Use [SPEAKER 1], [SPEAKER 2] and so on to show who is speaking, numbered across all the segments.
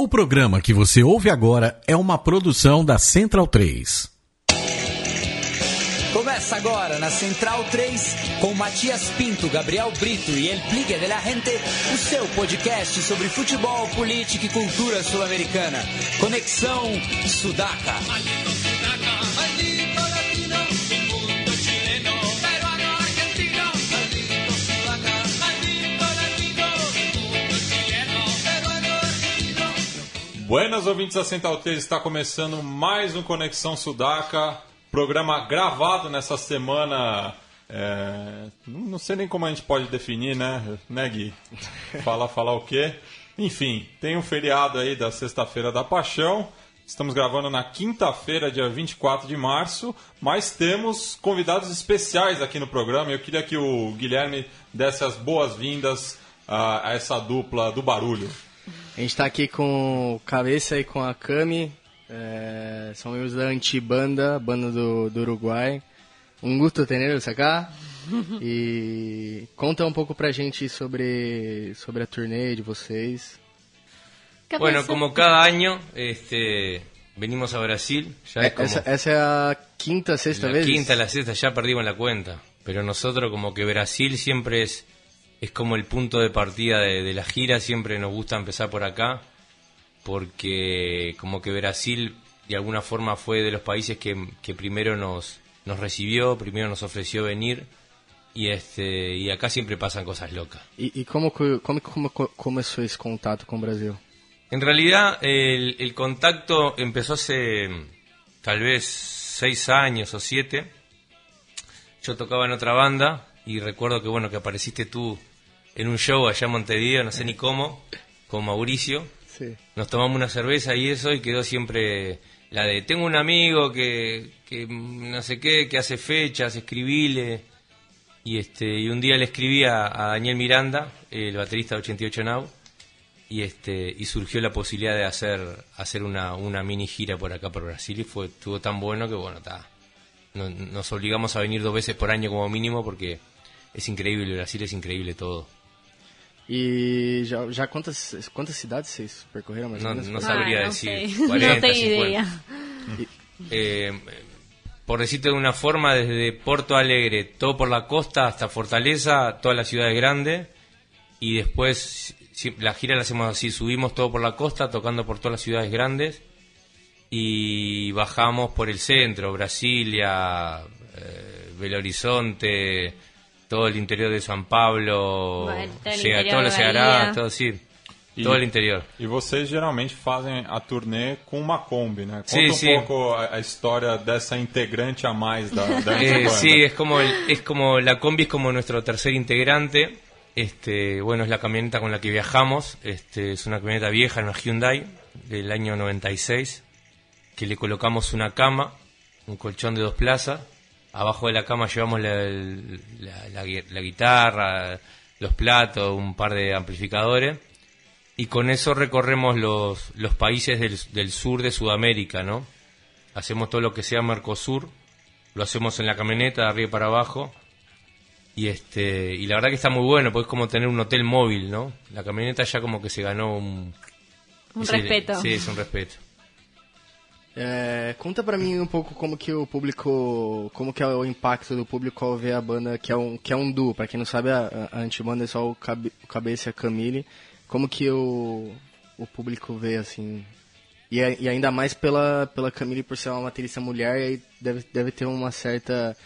[SPEAKER 1] O programa que você ouve agora é uma produção da Central 3.
[SPEAKER 2] Começa agora na Central 3 com Matias Pinto, Gabriel Brito e El Pligue de la Gente, o seu podcast sobre futebol, política e cultura sul-americana. Conexão Sudaca.
[SPEAKER 3] Buenas ouvintes da Central 3, está começando mais um Conexão Sudaca, programa gravado nessa semana. é, não sei nem como a gente pode definir, né, né Gui? Falar, falar o quê? Enfim, tem um feriado aí da Sexta-feira da Paixão. Estamos gravando na quinta-feira, dia 24 de março, mas temos convidados especiais aqui no programa. Eu queria que o Guilherme desse as boas-vindas a, a essa dupla do barulho.
[SPEAKER 4] A gente tá aqui com o Cabeça e com a Cami, é, são membros da Antibanda, banda do, do Uruguai. Um gusto tenerlos acá. E conta um pouco pra gente sobre, sobre a turnê de vocês.
[SPEAKER 5] Bueno, como cada año, este, venimos a Brasil. Ya es como
[SPEAKER 4] Essa, essa é a quinta, sexta
[SPEAKER 5] la
[SPEAKER 4] vez?
[SPEAKER 5] quinta, la sexta, ya perdimos la cuenta. Pero nosotros como que Brasil siempre es, es como el punto de partida de, de la gira, siempre nos gusta empezar por acá, porque como que Brasil de alguna forma fue de los países que, que primero nos, nos recibió, primero nos ofreció venir, y este y acá siempre pasan cosas locas.
[SPEAKER 4] E, e como, que- como, que come- começou esse contato com o Brasil?
[SPEAKER 5] En realidad, el, el contacto empezó hace tal vez seis años o siete. Yo tocaba en otra banda y recuerdo que bueno que apareciste tú en un show allá en Montevideo, no sé ni cómo, con Mauricio.
[SPEAKER 4] Sí.
[SPEAKER 5] Nos tomamos una cerveza y eso y quedó siempre la de tengo un amigo que, que no sé qué, que hace fechas, escribile. Y este y un día le escribí a, a Daniel Miranda, el baterista de 88 Now, y este y surgió la posibilidad de hacer hacer una, una mini gira por acá por Brasil y fue estuvo tan bueno que bueno está nos obligamos a venir dos veces por año como mínimo porque es increíble Brasil es increíble todo
[SPEAKER 4] E já, já quantas, quantas cidades vocês percorreram mais ou
[SPEAKER 5] no,
[SPEAKER 4] menos?
[SPEAKER 5] no
[SPEAKER 6] Ah,
[SPEAKER 5] sabría decir. 40,
[SPEAKER 6] no tengo
[SPEAKER 5] 50.
[SPEAKER 6] idea.
[SPEAKER 5] Eh, por decirte de una forma desde Porto Alegre todo por la costa hasta Fortaleza todas las ciudades grandes y después si- la gira la hacemos así subimos todo por la costa tocando por todas las ciudades grandes y bajamos por el centro, Brasilia, eh, Belo Horizonte, todo el interior de San Pablo,
[SPEAKER 6] Bueno, todo el
[SPEAKER 5] llega-
[SPEAKER 6] interior
[SPEAKER 5] todo lo Ceará, todo sí,
[SPEAKER 3] E-
[SPEAKER 5] todo el interior.
[SPEAKER 3] E vocês geralmente fazem a turnê com uma Kombi, né? Conta
[SPEAKER 5] Sim,
[SPEAKER 3] um
[SPEAKER 5] sim.
[SPEAKER 3] pouco a, a história dessa integrante a mais da, da
[SPEAKER 5] Eh, sí, es como, el- es como la combi es como nuestro tercer integrante. Este, bueno, es la camioneta con la que viajamos. Este, es una camioneta vieja, una Hyundai del año 96, que le colocamos una cama, un colchón de dos plazas. Abajo de la cama llevamos la, la- la gui- la guitarra, los platos, un par de amplificadores. Y con eso recorremos los, los países del, del sur de Sudamérica, ¿no? Hacemos todo lo que sea Mercosur, lo hacemos en la camioneta de arriba para abajo y este y la verdad que está muy bueno porque es como tener un hotel móvil no la camioneta ya como que se ganó un
[SPEAKER 6] Un
[SPEAKER 5] ese-
[SPEAKER 6] respeto.
[SPEAKER 5] sí es un respeto
[SPEAKER 4] É, conta pra mim um pouco como que o público, como que é o impacto do público ao ver a banda, que é um, que é um duo. Pra quem não sabe, a, a Antibanda é só o, cabe, o Cabeça e a Camille. Como que o, o público vê, assim... E, a- e ainda mais pela, pela Camille por ser uma baterista mulher, e aí deve, deve ter uma certa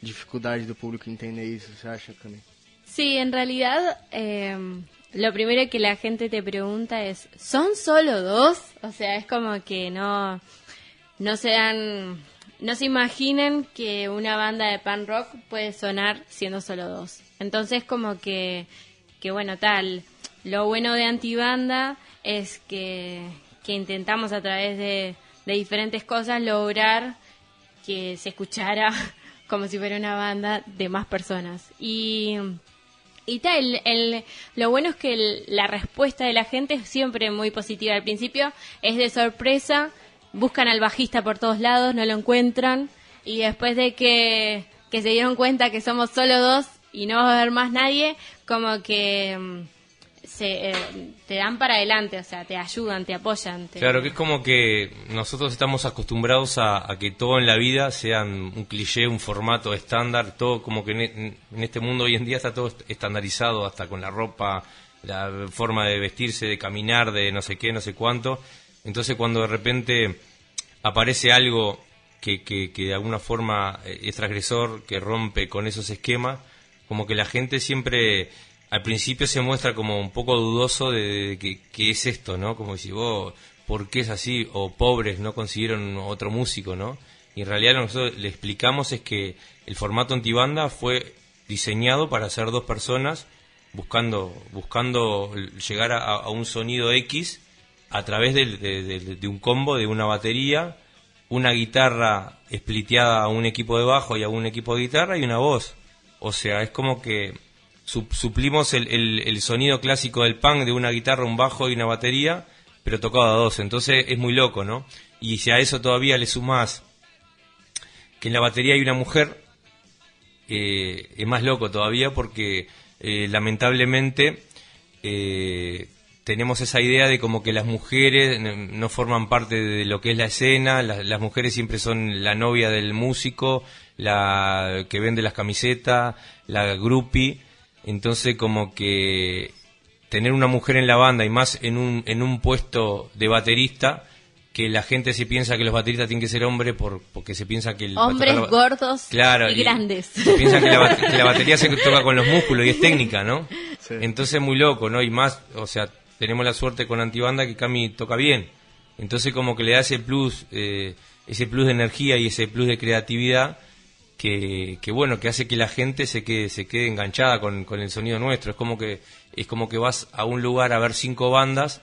[SPEAKER 4] dificuldade do público entender isso. Você acha, Camille?
[SPEAKER 6] Sí, en realidad eh, lo primero que la gente te pregunta es, ¿son solo dos? O sea, es como que no, no se dan, no se imaginen que una banda de pan rock puede sonar siendo solo dos. Entonces como que, que bueno, tal, lo bueno de Antibanda es que, que intentamos a través de, de diferentes cosas lograr que se escuchara como si fuera una banda de más personas. Y, y tal, el, lo bueno es que el- la respuesta de la gente es siempre muy positiva. Al principio es de sorpresa, buscan al bajista por todos lados, no lo encuentran, y después de que, que se dieron cuenta que somos solo dos y no va a haber más nadie, como que mm, se, eh, te dan para adelante, o sea, te ayudan, te apoyan. te-
[SPEAKER 5] Claro, que es como que nosotros estamos acostumbrados a, que todo en la vida sea un cliché, un formato estándar, todo como que en, e- este mundo hoy en día está todo est- estandarizado, hasta con la ropa, la forma de vestirse, de caminar, de no sé qué, no sé cuánto. Entonces cuando de repente aparece algo que, que, que de alguna forma eh, es transgresor, que rompe con esos esquemas, como que la gente siempre al principio se muestra como un poco dudoso de, de que, qué es esto, ¿no? Como si vos, ¿por qué es así? O pobres, no consiguieron otro músico, ¿no? Y en realidad lo que nosotros le explicamos es que el formato antibanda fue diseñado para ser dos personas buscando, buscando llegar a, a un sonido X a través de, de- de un combo de una batería, una guitarra spliteada a un equipo de bajo y a un equipo de guitarra y una voz. O sea, es como que su- suplimos el, el- el sonido clásico del punk de una guitarra, un bajo y una batería, pero tocado a dos. Entonces es muy loco, ¿no? Y si a eso todavía le sumás que en la batería hay una mujer, eh, es más loco todavía porque eh, lamentablemente eh, tenemos esa idea de como que las mujeres no forman parte de lo que es la escena, la- las mujeres siempre son la novia del músico, la que vende las camisetas, la groupie, entonces como que tener una mujer en la banda y más en un, en un puesto de baterista, que la gente se piensa que los bateristas tienen que ser hombres por, porque se piensa que el
[SPEAKER 6] Hombres
[SPEAKER 5] tocar-
[SPEAKER 6] gordos
[SPEAKER 5] Claro,
[SPEAKER 6] y, grandes.
[SPEAKER 5] se piensa que la, que la batería se toca con los músculos y es técnica, ¿no?
[SPEAKER 4] Sí.
[SPEAKER 5] Entonces es muy loco, ¿no? Y más, o sea, tenemos la suerte con Antibanda que Cami toca bien. Entonces como que le da ese plus, eh, ese plus de energía y ese plus de creatividad que, que bueno, que hace que la gente se quede, se quede enganchada con, con el sonido nuestro. Es como que, es como que vas a un lugar a ver cinco bandas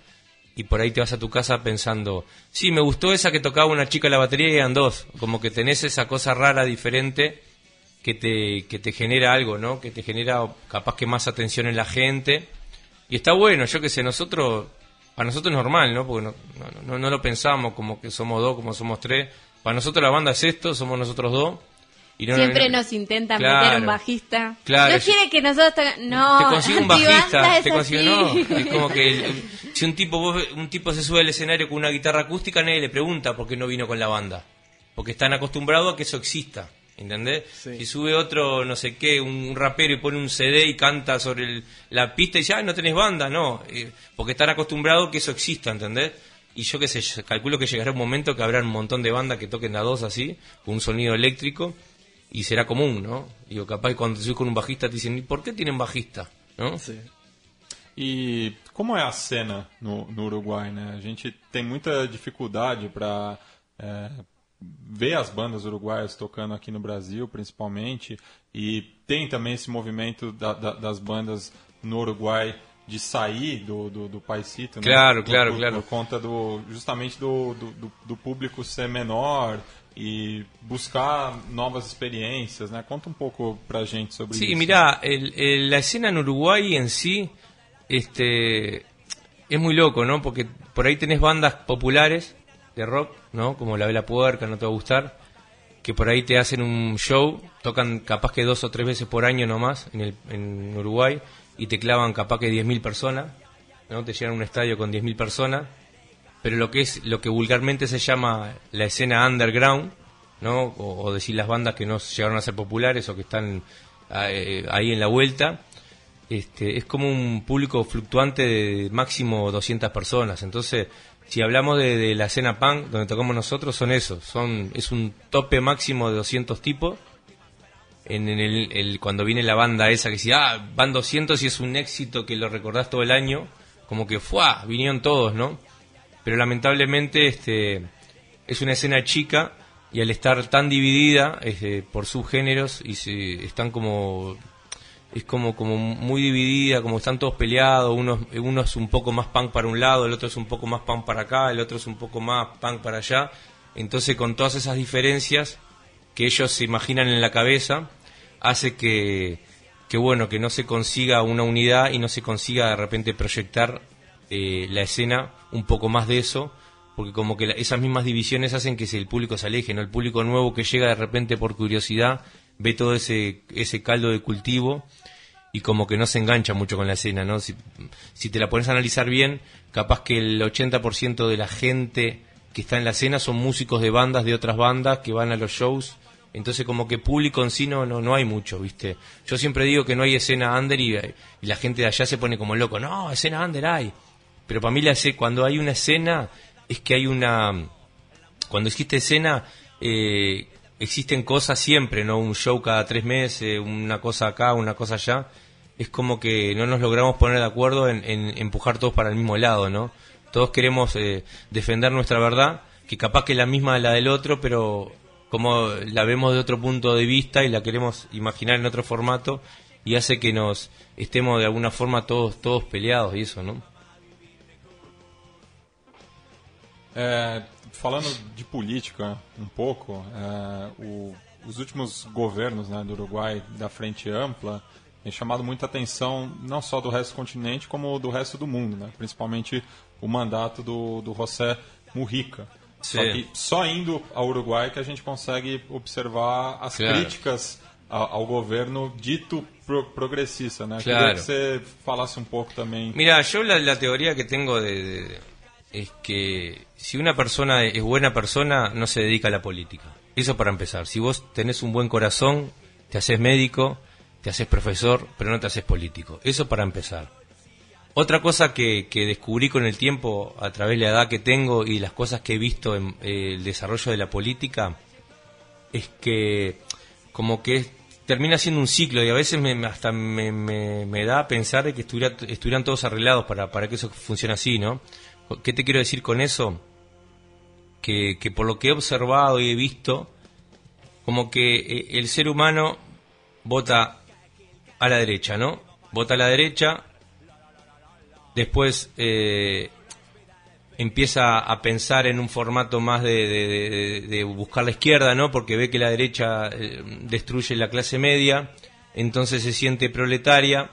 [SPEAKER 5] y por ahí te vas a tu casa pensando, sí, me gustó esa que tocaba una chica la batería y eran dos. Como que tenés esa cosa rara, diferente, que te, que te genera algo, ¿no? Que te genera capaz que más atención en la gente. Y está bueno, yo que sé, nosotros, para nosotros es normal, ¿no? Porque no, no, no, lo pensamos como que somos dos, como somos tres. Para nosotros la banda es esto, somos nosotros dos. Y no-
[SPEAKER 6] Siempre
[SPEAKER 5] no-
[SPEAKER 6] nos intentan
[SPEAKER 5] Claro.
[SPEAKER 6] meter un bajista.
[SPEAKER 5] Claro,
[SPEAKER 6] no quiere que nosotros No,
[SPEAKER 5] te consigue un bajista,
[SPEAKER 6] es
[SPEAKER 5] te consigue
[SPEAKER 6] así.
[SPEAKER 5] no, es como que el- si un tipo vos- un tipo se sube al escenario con una guitarra acústica nadie le pregunta por qué no vino con la banda, porque están acostumbrados a que eso exista, ¿entendés?
[SPEAKER 4] Sí.
[SPEAKER 5] Si sube otro no sé qué, un rapero y pone un CD y canta sobre el- la pista y dice, "Ah, no tenés banda", no, eh, porque están acostumbrados que eso exista, ¿entendés? Y yo qué sé, calculo que llegará un momento que habrá un montón de bandas que toquen a dos así, con un sonido eléctrico, y será común, ¿no? Digo, capaz cuando te subes con un bajista te dicen, "¿Y ¿por qué tienen bajista? ¿No?
[SPEAKER 4] Sim.
[SPEAKER 3] E como é a cena no, no Uruguai, né? A gente tem muita dificuldade para ver as bandas uruguaias tocando aqui no Brasil, principalmente, e tem também esse movimento da- da- das bandas no Uruguai de sair do, do, do paisito, né?
[SPEAKER 5] Claro, claro,
[SPEAKER 3] por,
[SPEAKER 5] claro.
[SPEAKER 3] Por conta do justamente do, do, do- público ser menor e buscar novas experiências, né? Conta um pouco pra gente sobre
[SPEAKER 5] Sí,
[SPEAKER 3] isso.
[SPEAKER 5] mira, el- el- la escena en Uruguay en sí este, es muy loco, ¿no? Porque por ahí tenés bandas populares de rock, ¿no? Como La Vela Puerca, no te va a gustar, que por ahí te hacen un show, tocan capaz que dos o tres veces por año nomás en, el, en Uruguay y te clavan capaz que 10.000 personas, ¿no? Te llenan un estadio con 10.000 personas, pero lo que es lo que vulgarmente se llama la escena underground, ¿no? O, decir las bandas que no llegaron a ser populares o que están eh, ahí en la vuelta, este, es como un público fluctuante de máximo 200 personas. Entonces, si hablamos de, de la escena punk, donde tocamos nosotros, son esos. Son, es un tope máximo de 200 tipos. En, en el, el- cuando viene la banda esa que dice, ah, van 200 y es un éxito que lo recordás todo el año, como que fue, vinieron todos, ¿no? Pero lamentablemente este, es una escena chica y al estar tan dividida este, por subgéneros y se, están como es como como muy dividida, como están todos peleados, uno, uno es un poco más punk para un lado, el otro es un poco más punk para acá, el otro es un poco más punk para allá. Entonces con todas esas diferencias que ellos se imaginan en la cabeza, hace que, que bueno, que no se consiga una unidad y no se consiga de repente proyectar eh, la escena un poco más de eso, porque como que la- esas mismas divisiones hacen que el público se aleje, ¿no? El público nuevo que llega de repente por curiosidad, ve todo ese, ese caldo de cultivo y como que no se engancha mucho con la escena, ¿no? Si, te la pones a analizar bien, capaz que el 80% de la gente que está en la escena son músicos de bandas de otras bandas que van a los shows. Entonces como que público en sí no, no, hay mucho, ¿viste? Yo siempre digo que no hay escena under y, la gente de allá se pone como loco. No, escena under hay. Pero para mí la, cuando hay una escena es que hay una... Cuando existe escena eh, existen cosas siempre, ¿no? Un show cada tres meses, una cosa acá, una cosa allá. Es como que no nos logramos poner de acuerdo en, en empujar todos para el mismo lado, ¿no? Todos queremos eh, defender nuestra verdad, que capaz que es la misma de la del otro, pero como la vemos de otro punto de vista y la queremos imaginar en otro formato y hace que nos estemos de alguna forma todos todos peleados y eso, ¿no?
[SPEAKER 3] É, falando de política um pouco, é, o, os últimos governos né, do Uruguai da Frente Ampla têm chamado muita atenção não só do resto do continente, como do resto do mundo, né? principalmente o mandato do, do José Mujica. Só que só indo ao Uruguai que a gente consegue observar as claro. críticas ao, ao, governo dito pro, progressista, né? Claro. Queria que você falasse um pouco também.
[SPEAKER 5] Mira, yo la, la teoría que tengo de, de, es que si una persona es buena persona, no se dedica a la política. Eso para empezar. Si vos tenés un buen corazón, te haces médico, te haces profesor, pero no te haces político. Eso para empezar. Otra cosa que, descubrí con el tiempo, a través de la edad que tengo y las cosas que he visto en eh, el desarrollo de la política, es que como que termina siendo un ciclo y a veces me, hasta me, da a pensar de que estuvieran todos arreglados para, para que eso funcione así, ¿no? ¿Qué te quiero decir con eso? Que, que por lo que he observado y he visto, como que eh, el ser humano vota a la derecha, ¿no? Vota a la derecha después eh, empieza a pensar en un formato más de, buscar la izquierda, ¿no? Porque ve que la derecha eh, destruye la clase media, entonces se siente proletaria,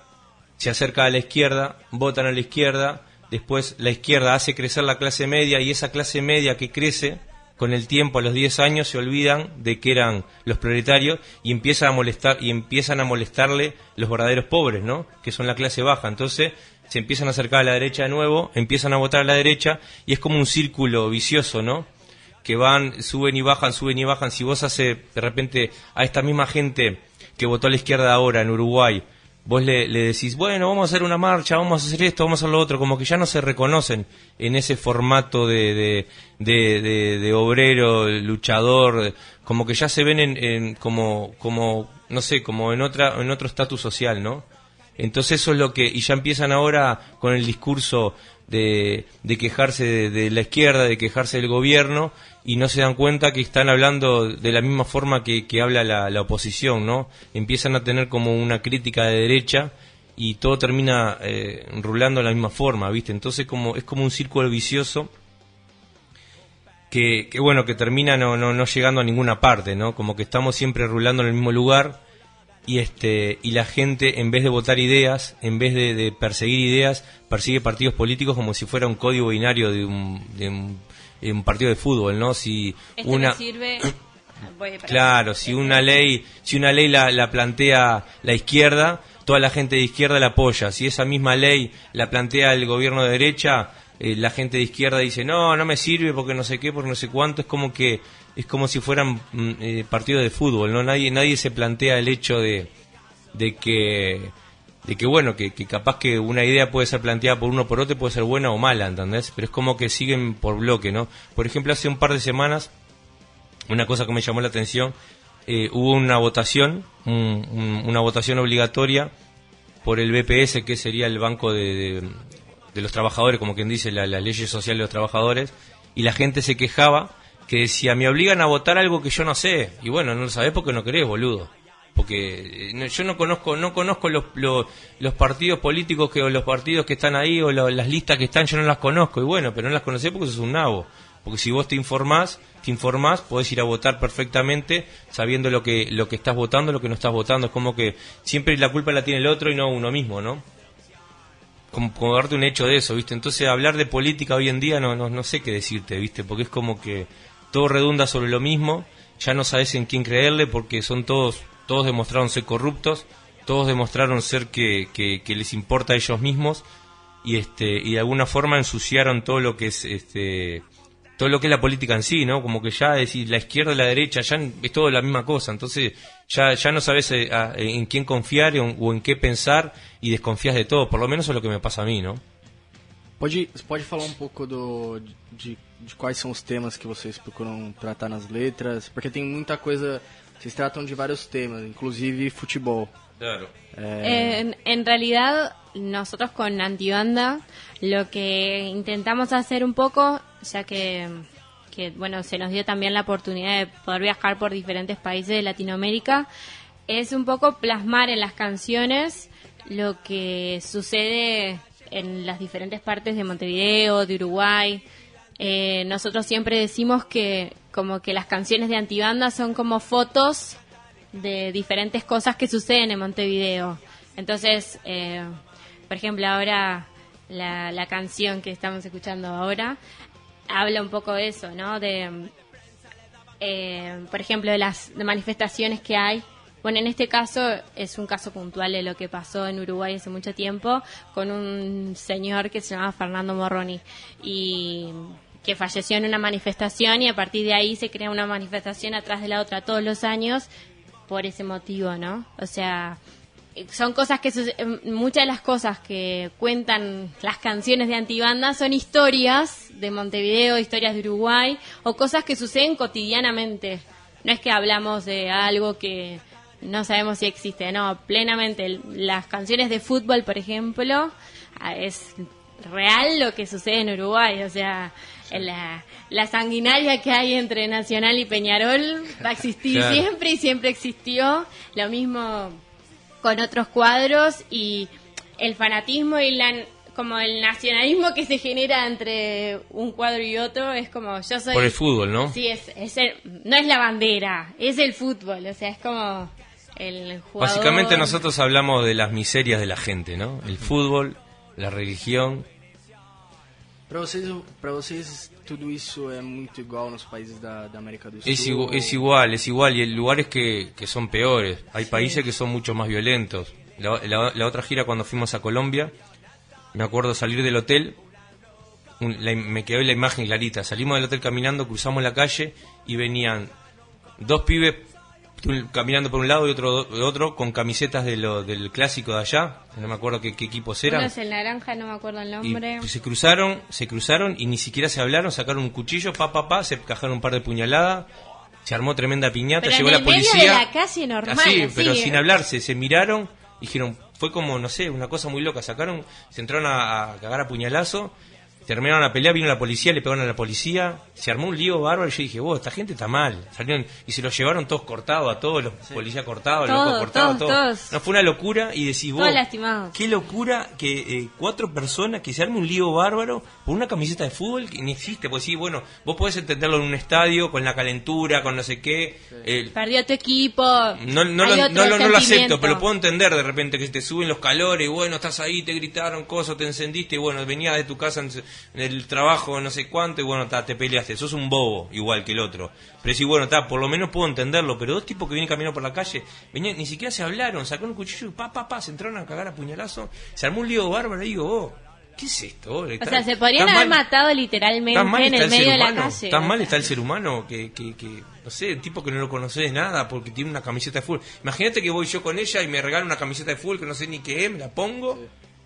[SPEAKER 5] se acerca a la izquierda, votan a la izquierda, después la izquierda hace crecer la clase media y esa clase media que crece con el tiempo a los 10 años se olvidan de que eran los proletarios y empiezan a molestar y empiezan a molestarle los verdaderos pobres, ¿no? Que son la clase baja. Entonces se empiezan a acercar a la derecha de nuevo, empiezan a votar a la derecha y es como un círculo vicioso, ¿no? Que van, suben y bajan, suben y bajan. Si vos hace de repente a esta misma gente que votó a la izquierda ahora en Uruguay, vos le, decís, bueno, vamos a hacer una marcha, vamos a hacer esto, vamos a hacer lo otro, como que ya no se reconocen en ese formato de, de, de, obrero, luchador, como que ya se ven en, como, como, no sé, como en, otra, en otro estatus social, ¿no? Entonces eso es lo que, y ya empiezan ahora con el discurso de, de quejarse de, la izquierda, de quejarse del gobierno, y no se dan cuenta que están hablando de la misma forma que, que habla la, la, oposición, ¿no? Empiezan a tener como una crítica de derecha y todo termina eh, rulando de la misma forma, ¿viste? Entonces como, es como un círculo vicioso que, que bueno, que termina no, no, no llegando a ninguna parte, ¿no? Como que estamos siempre rulando en el mismo lugar y este y la gente en vez de votar ideas en vez de, perseguir ideas persigue partidos políticos como si fuera un código binario de un, de un, partido de fútbol no si
[SPEAKER 6] este
[SPEAKER 5] una
[SPEAKER 6] sirve
[SPEAKER 5] claro si una ley si una ley la, la plantea la izquierda toda la gente de izquierda la apoya. Si esa misma ley la plantea el gobierno de derecha eh, la gente de izquierda dice no no me sirve porque no sé qué porque no sé cuánto es como que es como si fueran mm, eh, partidos de fútbol, ¿no? Nadie, nadie se plantea el hecho de, de que de que bueno, que, capaz que una idea puede ser planteada por uno por otro puede ser buena o mala, ¿entendés? Pero es como que siguen por bloque, ¿no? Por ejemplo, hace un par de semanas, una cosa que me llamó la atención, eh, hubo una votación, una votación obligatoria por el BPS, que sería el Banco de, de, los Trabajadores, como quien dice, la, las leyes sociales de los trabajadores, y la gente se quejaba que decía, me obligan a votar algo que yo no sé. Y bueno, no lo sabés porque no querés, boludo. Porque eh, yo no conozco no conozco los, los, partidos políticos que, o los partidos que están ahí o las listas que están, yo no las conozco. Y bueno, pero no las conocés porque sos un nabo. Porque si vos te informás, te informás, podés ir a votar perfectamente sabiendo lo que, lo que estás votando, lo que no estás votando. Es como que siempre la culpa la tiene el otro y no uno mismo, ¿no? Como, como darte un hecho de eso, ¿viste? Entonces hablar de política hoy en día no, no, no sé qué decirte, ¿viste? Porque es como que todo redunda sobre lo mismo, ya no sabes en quién creerle porque son todos, todos demostraron ser corruptos, todos demostraron ser que, que, que les importa a ellos mismos y este y de alguna forma ensuciaron todo lo que es este todo lo que es la política en sí, ¿no? Como que ya decir la izquierda y la derecha ya es todo la misma cosa, entonces ya ya no sabes eh, a- en quién confiar o, o en qué pensar y desconfías de todo, por lo menos es lo que me pasa a mí, ¿no?
[SPEAKER 4] Pode, pode falar um pouco do, de, de quais são os temas que vocês procuram tratar nas letras? Porque tem muita coisa. Vocês tratam de vários temas, inclusive futebol.
[SPEAKER 5] Claro.
[SPEAKER 6] En, en realidad, nosotros con Antibanda lo que intentamos hacer un poco, ya que, que, bueno, se nos dio también la oportunidad de poder viajar por diferentes países de Latinoamérica, es un poco plasmar en las canciones lo que sucede en las diferentes partes de Montevideo, de Uruguay. Eh, nosotros siempre decimos que como que las canciones de Antibanda son como fotos de diferentes cosas que suceden en Montevideo. Entonces, eh, por ejemplo, ahora la, la canción que estamos escuchando ahora habla un poco de eso, ¿no? De, eh, por ejemplo, de las manifestaciones que hay. Bueno, en este caso es un caso puntual de lo que pasó en Uruguay hace mucho tiempo con un señor que se llamaba Fernando Morroni y que falleció en una manifestación y a partir de ahí se crea una manifestación atrás de la otra todos los años por ese motivo, ¿no? O sea, son cosas que eh, muchas de las cosas que cuentan las canciones de antibanda son historias de Montevideo, historias de Uruguay o cosas que suceden cotidianamente. No es que hablamos de algo que no sabemos si existe, no, plenamente. Las canciones de fútbol, por ejemplo, ah, es real lo que sucede en Uruguay, o sea, la, la sanguinaria que hay entre Nacional y Peñarol va a existir
[SPEAKER 5] Claro.
[SPEAKER 6] siempre y siempre existió. Lo mismo con otros cuadros y el fanatismo y la como el nacionalismo que se genera entre un cuadro y otro es como yo soy
[SPEAKER 5] Por el fútbol, ¿no?
[SPEAKER 6] sí es, es el- no es la bandera es el fútbol o sea es como el jugador
[SPEAKER 5] Básicamente nosotros hablamos de las miserias de la gente, ¿no? El fútbol, la religión.
[SPEAKER 4] Pra vocês, pra vocês, tudo isso é muito igual nos países da, da América do Sul?
[SPEAKER 5] Es, igu- es igual, es igual. Y hay lugares que, que son peores. Hay países que son mucho más violentos. La, la- la otra gira cuando fuimos a Colombia, me acuerdo salir del hotel, un- la- me quedó la imagen clarita. Salimos del hotel caminando, cruzamos la calle y venían dos pibes caminando por un lado y otro otro con camisetas de lo, del clásico de allá. No me acuerdo qué, qué equipos eran.
[SPEAKER 6] uno es el naranja no me acuerdo el
[SPEAKER 5] Y
[SPEAKER 6] nombre
[SPEAKER 5] pues, se cruzaron, se cruzaron y ni siquiera se hablaron, sacaron un cuchillo, pa, pa, pa, se cajaron un par de puñaladas, se armó tremenda piñata,
[SPEAKER 6] Pero
[SPEAKER 5] llegó
[SPEAKER 6] en
[SPEAKER 5] la
[SPEAKER 6] el medio
[SPEAKER 5] policía.
[SPEAKER 6] de la calle normal,
[SPEAKER 5] Así,
[SPEAKER 6] así,
[SPEAKER 5] pero sin hablarse, se miraron, dijeron, fue como, no sé, una cosa muy loca, sacaron, se entraron a, a cagar a puñalazo, terminaron la pelea, vino la policía, le pegaron a la policía, se armó un lío bárbaro y yo dije, vos, esta gente está mal. Salieron y se los llevaron todos cortados, a todos los policías cortados, los
[SPEAKER 6] Todos,
[SPEAKER 5] locos cortados,
[SPEAKER 6] todos,
[SPEAKER 5] todos.
[SPEAKER 6] todos.
[SPEAKER 5] No, fue una locura y decís vos,
[SPEAKER 6] lastimados.
[SPEAKER 5] qué locura que eh, cuatro personas que se arme un lío bárbaro por una camiseta de fútbol que ni existe. Pues sí, bueno, vos podés entenderlo en un estadio con la calentura, con no sé qué. eh,
[SPEAKER 6] perdió tu equipo
[SPEAKER 5] no, no, lo, no, lo- no lo
[SPEAKER 6] sentimiento.
[SPEAKER 5] acepto, pero lo puedo entender de repente que te suben los calores, y bueno, estás ahí, te gritaron cosas, te encendiste, y bueno, venías de tu casa el trabajo, no sé cuánto, y bueno, ta, te peleaste, sos un bobo, igual que el otro. Pero sí, bueno, ta, por lo menos puedo entenderlo, pero dos tipos que vienen caminando por la calle, venían, ni siquiera se hablaron, sacaron un cuchillo y pa, pa, pa, se entraron a cagar a puñalazo, se armó un lío bárbaro, y digo, oh, ¿qué es esto?
[SPEAKER 6] o sea se podrían haber
[SPEAKER 5] mal-
[SPEAKER 6] matado literalmente
[SPEAKER 5] Tan mal
[SPEAKER 6] en
[SPEAKER 5] está
[SPEAKER 6] el
[SPEAKER 5] el ser
[SPEAKER 6] medio de la
[SPEAKER 5] humano,
[SPEAKER 6] calle
[SPEAKER 5] tan mal está el ser humano que, que, que, no sé, el tipo que no lo conoce de nada porque tiene una camiseta de fútbol. Imagínate que voy yo con ella y me regala una camiseta de fútbol que no sé ni qué es, me la pongo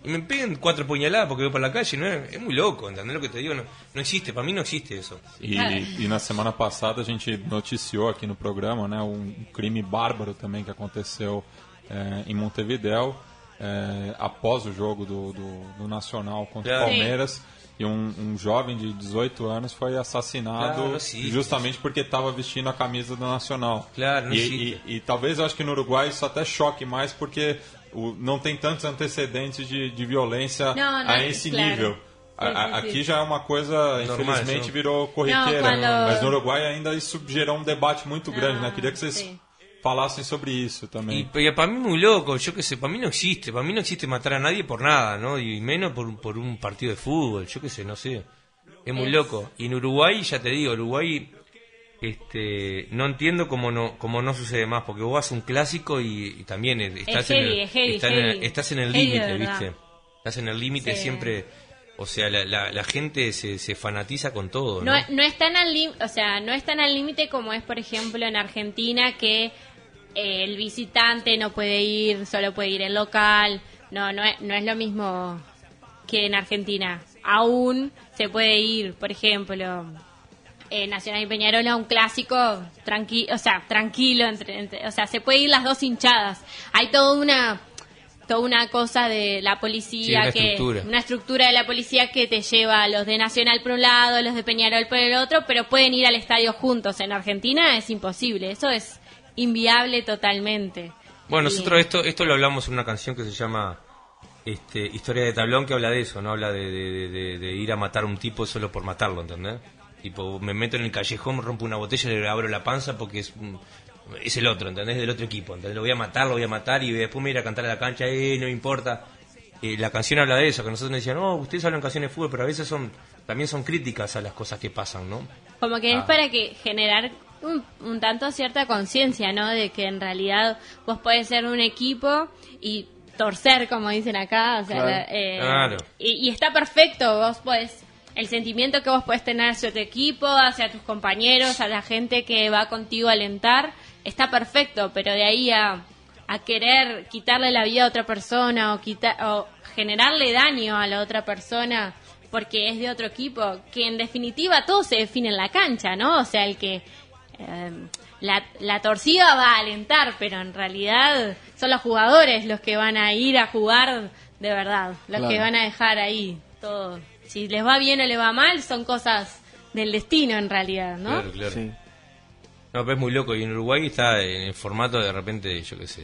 [SPEAKER 5] y me peguen cuatro puñaladas porque voy por la calle, ¿no? Es, muy loco, ¿entendés lo que te digo? No, no existe, para mí no existe eso.
[SPEAKER 3] E, e na semana passada a gente noticiou aqui no programa né, um crime bárbaro também que aconteceu é, em Montevidéu é, após o jogo do, do, do Nacional contra o
[SPEAKER 5] Claro.
[SPEAKER 3] Palmeiras. E um, um jovem de 18 anos foi assassinado
[SPEAKER 5] Claro,
[SPEAKER 3] justamente porque estava vestindo a camisa do Nacional.
[SPEAKER 5] Claro, não
[SPEAKER 3] e, e, e talvez eu acho que no Uruguai isso até choque mais porque o, não tem tantos antecedentes de, de violência
[SPEAKER 6] Não, não,
[SPEAKER 3] a esse
[SPEAKER 6] claro.
[SPEAKER 3] nível. A- a- aqui já é uma coisa,
[SPEAKER 5] Normal,
[SPEAKER 3] infelizmente, virou corriqueira.
[SPEAKER 6] Não, quando-
[SPEAKER 3] Mas no Uruguai ainda isso gerou um debate muito grande, né? Queria que vocês
[SPEAKER 6] sim.
[SPEAKER 3] falassem sobre isso também.
[SPEAKER 5] Y, para mí muy loco, yo qué sé, para mí no existe, para mí no existe matar a nadie por nada, ¿no? Y menos por, por un partido de fútbol, yo qué sé, no sé. Es muy loco. Y en Uruguay, ya te digo, Uruguay este, no entiendo cómo no, cómo no sucede más, porque vos vas a un clásico y, y también estás, en
[SPEAKER 6] heavy,
[SPEAKER 5] el,
[SPEAKER 6] es heavy,
[SPEAKER 5] estás en el- estás en límite. ¿viste? Estás en el límite
[SPEAKER 6] Sí.
[SPEAKER 5] siempre, o sea, la, la, la gente se, se fanatiza con todo, ¿no?
[SPEAKER 6] No, no es tan al o sea, no es tan al límite como es, por ejemplo, en Argentina que eh, el visitante no puede ir, solo puede ir el local. No, no es, no es lo mismo que en Argentina. Aún se puede ir, por ejemplo, eh, Nacional y Peñarol a un clásico tranquilo, o sea, tranquilo, entre, entre- o sea, se puede ir las dos hinchadas. Hay toda una toda una cosa de la policía
[SPEAKER 5] Sí, una
[SPEAKER 6] que
[SPEAKER 5] estructura.
[SPEAKER 6] una estructura de la policía que te lleva a los de Nacional por un lado, a los de Peñarol por el otro, pero pueden ir al estadio juntos. En Argentina es imposible, eso es inviable totalmente.
[SPEAKER 5] Bueno, nosotros esto, esto lo hablamos en una canción que se llama este, Historia de Tablón, que habla de eso, ¿no? Habla de- de- de ir a matar a un tipo solo por matarlo, ¿entendés? Tipo, me meto en el callejón, rompo una botella y le abro la panza porque es un- es el otro, ¿entendés? Del otro equipo, ¿entendés? Lo voy a matar, lo voy a matar y después me voy a ir a cantar a la cancha, eh, no me importa. Eh, la canción habla de eso, que nosotros nos decían, no, ustedes hablan canciones de fútbol, pero a veces son también son críticas a las cosas que pasan, ¿no?
[SPEAKER 6] Como que es
[SPEAKER 5] Ah.
[SPEAKER 6] para que generar un, un tanto cierta conciencia, ¿no? De que en realidad vos podés ser un equipo y torcer, como dicen acá, o sea,
[SPEAKER 4] Claro.
[SPEAKER 6] la- eh,
[SPEAKER 5] Claro.
[SPEAKER 6] y, y está perfecto, vos podés, el sentimiento que vos podés tener hacia tu equipo, hacia tus compañeros, a la gente que va contigo a alentar, está perfecto, pero de ahí a, a querer quitarle la vida a otra persona o, quita- o generarle daño a la otra persona porque es de otro equipo, que en definitiva todo se define en la cancha, ¿no? O sea, el que eh, la, la torcida va a alentar, pero en realidad son los jugadores los que van a ir a jugar de verdad, los
[SPEAKER 4] Claro.
[SPEAKER 6] que van a dejar ahí todo. Si les va bien o les va mal, son cosas del destino en realidad, ¿no?
[SPEAKER 5] Claro, claro.
[SPEAKER 4] Sí.
[SPEAKER 5] No, pero es muy loco. Y en Uruguay está en el formato de repente, yo qué sé,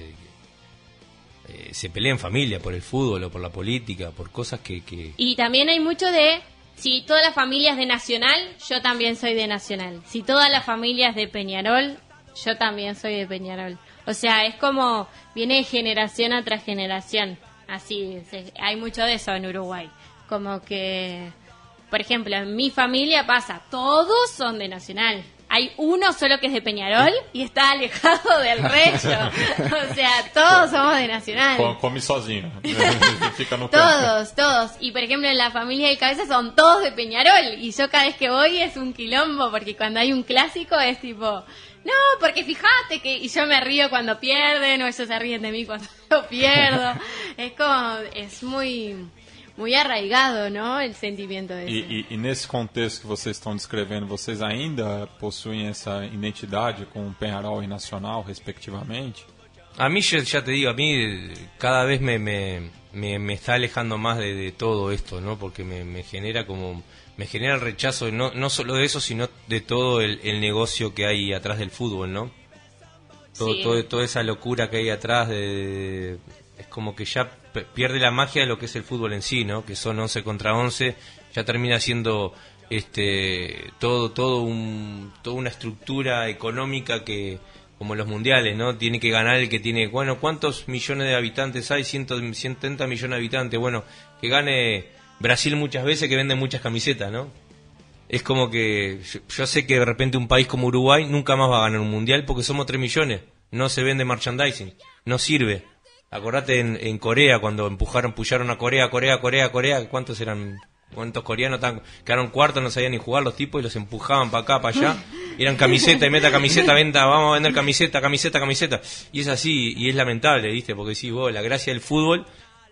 [SPEAKER 5] que, eh, se pelea en familia por el fútbol o por la política, por cosas que... que...
[SPEAKER 6] Y también hay mucho de, si toda la familia es de Nacional, yo también soy de Nacional. Si toda la familia es de Peñarol, yo también soy de Peñarol. O sea, es como, viene de generación a tras generación. Así, se- hay mucho de eso en Uruguay. Como que, por ejemplo, en mi familia pasa, todos son de Nacional. Hay uno solo que es de Peñarol y está alejado del resto. o sea, todos somos de Nacional.
[SPEAKER 3] Come sozinho.
[SPEAKER 6] Todos, todos. Y por ejemplo, en la familia de cabeza son todos de Peñarol. Y yo cada vez que voy es un quilombo, porque cuando hay un clásico es tipo, no, porque fíjate que. Y yo me río cuando pierden, o ellos se ríen de mí cuando yo pierdo. es como, es muy, muy arraigado, ¿no? El sentimiento de
[SPEAKER 3] E,
[SPEAKER 6] eso.
[SPEAKER 3] e- e nesse contexto que vocês estão descrevendo, vocês ainda possuem essa identidade com o Penharol e Nacional, respectivamente?
[SPEAKER 5] A mí, ya te digo, a mí cada vez me, me, me, me está alejando más de, de todo esto, ¿no? Porque me, me genera como... Me genera el rechazo, no, no solo de eso, sino de todo el, el negocio que hay atrás del fútbol, ¿no? todo,
[SPEAKER 6] Sí.
[SPEAKER 5] todo- toda esa locura que hay atrás de, de- es como que ya pierde la magia de lo que es el fútbol en sí no que son 11 contra 11 ya termina siendo este todo todo un toda una estructura económica que como los mundiales no tiene que ganar el que tiene bueno cuántos millones de habitantes hay 100, 170 millones de habitantes bueno que gane Brasil muchas veces que vende muchas camisetas no es como que yo, yo sé que de repente un país como Uruguay nunca más va a ganar un mundial porque somos 3 millones. No se vende merchandising. No sirve. Acordate en, Corea cuando empujaron, pullaron a Corea, Corea, Corea, Corea. ¿Cuántos eran? ¿Cuántos coreanos tan, quedaron cuartos, no sabían ni jugar los tipos y los empujaban para acá, para allá? Eran camiseta y meta camiseta, venta, vamos a vender camiseta, camiseta, camiseta. Y es así, y es lamentable, ¿viste? Porque sí, vos, la gracia del fútbol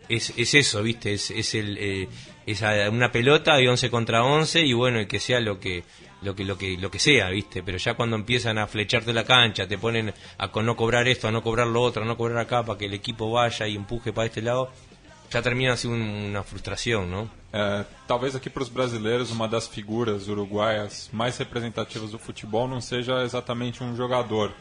[SPEAKER 5] es, es eso, ¿viste? Es, es, el, eh, es una pelota de 11 contra 11 y bueno, y que sea lo que lo que lo que lo que sea, ¿viste? Pero ya cuando empiezan a flecharte la cancha, te ponen a co- no cobrar esto, a no cobrar lo otro, a no cobrar acá para que el equipo vaya y empuje para este lado, ya termina así un- una frustración, ¿no?
[SPEAKER 3] É, talvez aqui para os brasileiros uma das figuras uruguaias mais representativas do futebol não seja exatamente um jogador,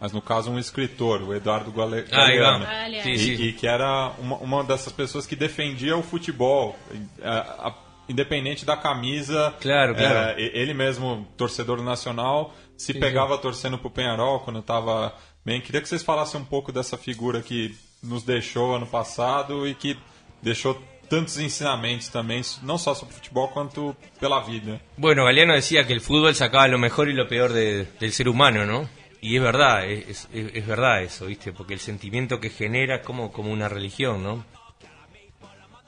[SPEAKER 3] mas no caso um escritor, o Eduardo Gale-
[SPEAKER 5] Ah,
[SPEAKER 3] Galeano.
[SPEAKER 5] Sí,
[SPEAKER 3] E, e que era uma, uma dessas pessoas que defendia o futebol, é, a- independente da camisa.
[SPEAKER 5] Claro, claro.
[SPEAKER 3] É, ele mesmo, torcedor nacional, se pegava torcendo pro Penharol quando estava bem. Queria que vocês falassem um pouco dessa figura que nos deixou ano passado e que deixou tantos ensinamentos também, não só sobre futebol, quanto pela vida.
[SPEAKER 5] Bueno, Galeano decía que el fútbol sacaba lo mejor y lo peor de- del ser humano, ¿no? Y es verdad, es, es- es verdad eso, ¿viste? Porque el sentimiento que genera es como, como una religión, ¿no?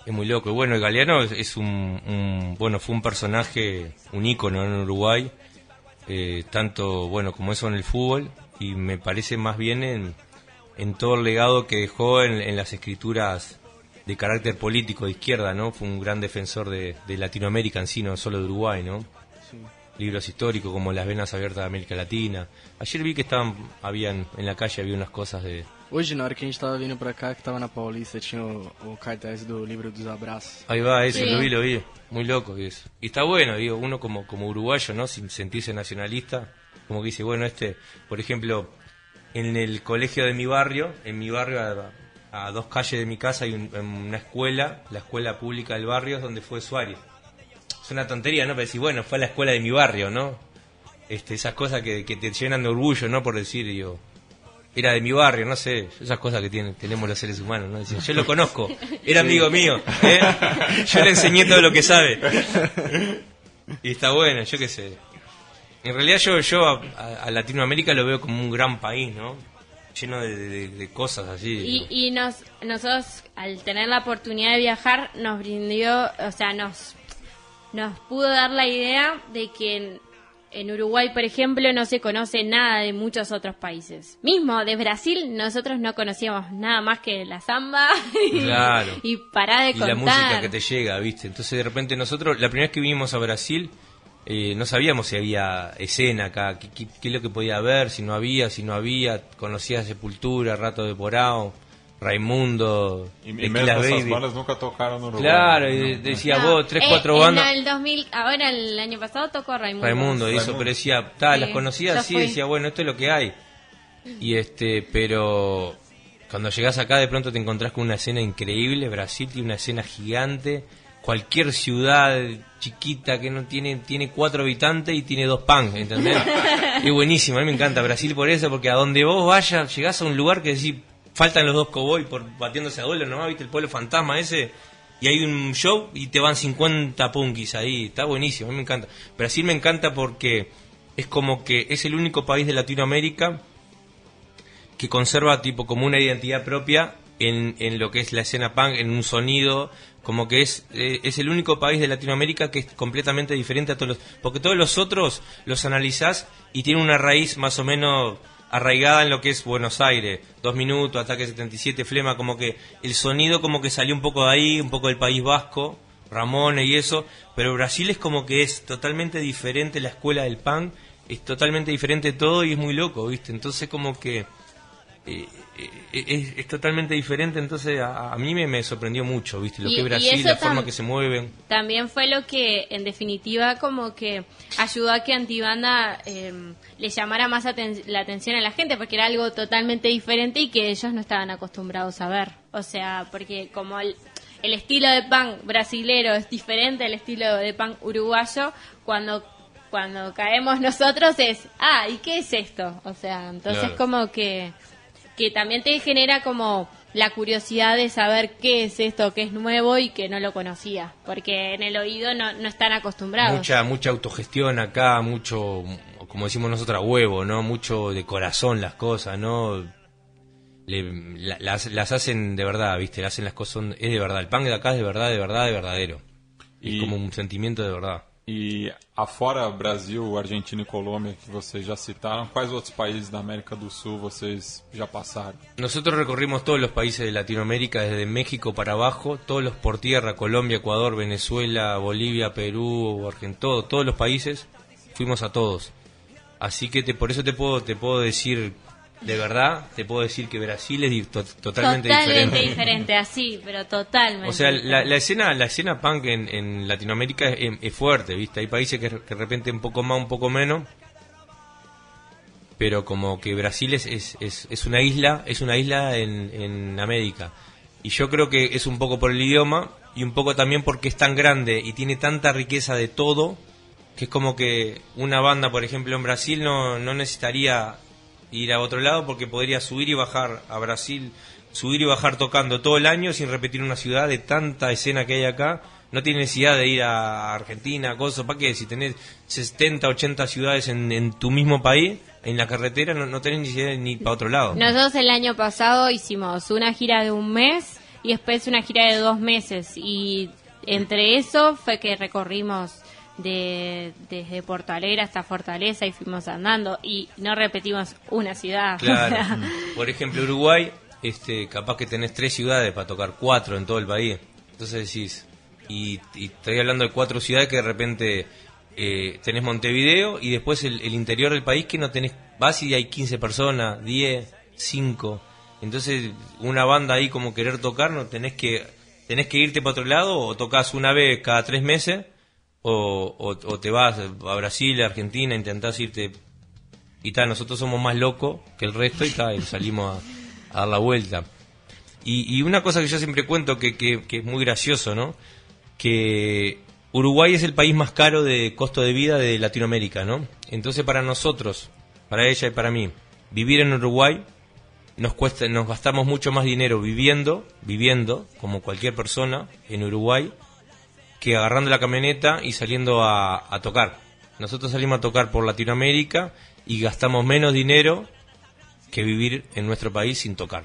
[SPEAKER 5] Es muy loco. Y bueno, el Galeano es, es un, un- bueno, fue un personaje, un ícono en Uruguay, eh, tanto, bueno, como eso en el fútbol, y me parece más bien en, en todo el legado que dejó en, en las escrituras de carácter político de izquierda, ¿no? Fue un gran defensor de, de Latinoamérica en sí, no solo de Uruguay, ¿no? Libros históricos como Las Venas Abiertas de América Latina. Ayer vi que estaban, habían, en la calle había unas cosas de...
[SPEAKER 4] Hoje, na hora que a gente tava vindo pra cá, que tava na Paulista, tinha o, o cartaz do livro dos abraços.
[SPEAKER 5] Ahí va, eso,
[SPEAKER 6] Sí.
[SPEAKER 5] lo vi, lo vi. Muy loco eso. Y está bueno, digo, uno como, como uruguayo, ¿no? Sin sentirse nacionalista, como que dice, bueno, este, por ejemplo, en el colegio de mi barrio, en mi barrio, a, a dos calles de mi casa, hay un- una escuela, la escuela pública del barrio, es donde fue Suárez. Es una tontería, ¿no? Pero decir, bueno, fue a la escuela de mi barrio, ¿no? Este, esas cosas que, que te llenan de orgullo, ¿no? Por decir, digo, era de mi barrio, no sé, esas cosas que tienen, tenemos los seres humanos, ¿no? Decir, yo lo conozco, era amigo mío, ¿eh? yo le enseñé todo lo que sabe. Y está bueno, yo qué sé. En realidad yo, yo a, Latinoamérica lo veo como un gran país, ¿no? Lleno de, de- de cosas así.
[SPEAKER 6] Y, y nos, nosotros, al tener la oportunidad de viajar, nos brindó, o sea, nos, nos pudo dar la idea de que en, Uruguay, por ejemplo, no se conoce nada de muchos otros países. Mismo de Brasil, nosotros no conocíamos nada más que la samba y,
[SPEAKER 5] Claro.
[SPEAKER 6] y pará de
[SPEAKER 5] y
[SPEAKER 6] contar.
[SPEAKER 5] la música que te llega, ¿viste? Entonces de repente nosotros, la primera vez que vinimos a Brasil, eh, no sabíamos si había escena acá, qué, qué- qué es lo que podía haber, si no había, si no había, conocía Sepultura, Rato de Porao, Raimundo,
[SPEAKER 3] e
[SPEAKER 5] Tequila
[SPEAKER 3] mesmo
[SPEAKER 5] Baby.
[SPEAKER 3] bandas nunca tocaram no Uruguai.
[SPEAKER 5] Claro, y decía
[SPEAKER 6] No,
[SPEAKER 5] vos, tres,
[SPEAKER 6] eh,
[SPEAKER 5] cuatro
[SPEAKER 6] en
[SPEAKER 5] bandas.
[SPEAKER 6] el 2000, ahora el año pasado tocó Raimundo.
[SPEAKER 5] Raimundo y eso,
[SPEAKER 3] Raimundo.
[SPEAKER 5] pero decía, ta,
[SPEAKER 6] Sí,
[SPEAKER 5] las conocía así,
[SPEAKER 6] fui.
[SPEAKER 5] decía, bueno, esto es lo que hay. Y este, pero cuando llegás acá de pronto te encontrás con una escena increíble, Brasil tiene una escena gigante, cualquier ciudad chiquita que no tiene, tiene cuatro habitantes y tiene dos pan, ¿entendés? es buenísimo, a mí me encanta Brasil por eso, porque a donde vos vayas, llegás a un lugar que decís, faltan los dos cowboys por batiéndose a duelo, ¿no? ¿Viste el pueblo fantasma ese? Y hay un show y te van 50 punkis ahí, está buenísimo, a mí me encanta. Brasil me encanta porque es como que es el único país de Latinoamérica que conserva tipo como una identidad propia en, en lo que es la escena punk, en un sonido, como que es, eh, es el único país de Latinoamérica que es completamente diferente a todos los... Porque todos los otros los analizás y tienen una raíz más o menos arraigada en lo que es Buenos Aires, dos minutos, ataque 77, flema, como que el sonido como que salió un poco de ahí, un poco del País Vasco, Ramones y eso, pero Brasil es como que es totalmente diferente la escuela del punk, es totalmente diferente todo y es muy loco, ¿viste? Entonces como que eh, eh, es, es totalmente diferente, entonces a, a mí me, me sorprendió mucho, ¿viste? Lo
[SPEAKER 6] Y-
[SPEAKER 5] que es Brasil, la forma que se mueven.
[SPEAKER 6] También fue lo que, en definitiva, como que ayudó a que Antibanda eh, le llamara más aten- la atención a la gente, porque era algo totalmente diferente y que ellos no estaban acostumbrados a ver. O sea, porque como el, el estilo de punk brasilero es diferente al estilo de punk uruguayo, cuando cuando caemos nosotros es, ah, ¿y qué es esto? O sea, entonces
[SPEAKER 5] Claro.
[SPEAKER 6] como que que también te genera como la curiosidad de saber qué es esto que es nuevo y que no lo conocía, porque en el oído no, no están acostumbrados.
[SPEAKER 5] Mucha, mucha autogestión acá, mucho, como decimos nosotros, a huevo, ¿no? Mucho de corazón las cosas, ¿no? Le- la- las, las hacen de verdad, ¿viste? Hacen las cosas, son- es de verdad. El punk de acá es de verdad, de verdad, de verdadero. Es como un sentimiento de verdad.
[SPEAKER 3] E afora Brasil, Argentina e Colômbia, que vocês já citaram, quais outros países da América do Sul vocês já passaram?
[SPEAKER 5] Nosotros recorrimos todos los países de Latinoamérica, desde México para abajo, todos los por tierra, Colombia, Ecuador, Venezuela, Bolivia, Perú, Argentina, todo- todos los países, fuimos a todos. Así que por eso te puedo decir, de verdad, te puedo decir que Brasil es di- to- totalmente,
[SPEAKER 6] totalmente
[SPEAKER 5] diferente.
[SPEAKER 6] diferente, así, pero totalmente.
[SPEAKER 5] O sea, la,
[SPEAKER 6] diferente.
[SPEAKER 5] la escena la escena punk en, en Latinoamérica es, es fuerte, ¿viste? Hay países que, que de repente un poco más, un poco menos. Pero como que Brasil es, es, es, es una isla, es una isla en, en América. Y yo creo que es un poco por el idioma y un poco también porque es tan grande y tiene tanta riqueza de todo que es como que una banda, por ejemplo, en Brasil no, no necesitaría ir a otro lado porque podría subir y bajar a Brasil subir y bajar tocando todo el año sin repetir una ciudad de tanta escena que hay acá. No tiene necesidad de ir a Argentina, cosas, ¿para qué? Si tenés 70, 80 ciudades en, tu mismo país, en la carretera no, no tenés necesidad ni para otro lado.
[SPEAKER 6] Nosotros el año pasado hicimos una gira de un mes y después una gira de dos meses y entre eso fue que recorrimos de, desde Porto Alegre hasta Fortaleza y fuimos andando y no repetimos una ciudad.
[SPEAKER 5] Claro. Por ejemplo, Uruguay, este, capaz que tenés tres ciudades para tocar cuatro en todo el país. Entonces decís, y, y estoy hablando de cuatro ciudades que de repente eh, tenés Montevideo y después el, el interior del país que no tenés, vas y hay 15 personas, 10, 5. Entonces, una banda ahí como querer tocar, no tenés que tenés que irte para otro lado o tocas una vez cada tres meses o, o, te vas a Brasil, a Argentina, intentás irte y tal, nosotros somos más locos que el resto y tal, salimos a, a dar la vuelta. Y, y una cosa que yo siempre cuento que, que, que es muy gracioso, ¿no? Que Uruguay es el país más caro de costo de vida de Latinoamérica, ¿no? Entonces para nosotros, para ella y para mí, vivir en Uruguay nos cuesta, nos gastamos mucho más dinero viviendo, viviendo como cualquier persona en Uruguay, que agarrando la camioneta y saliendo a, a tocar. Nosotros salimos a tocar por Latinoamérica y gastamos menos dinero que vivir en nuestro país sin tocar.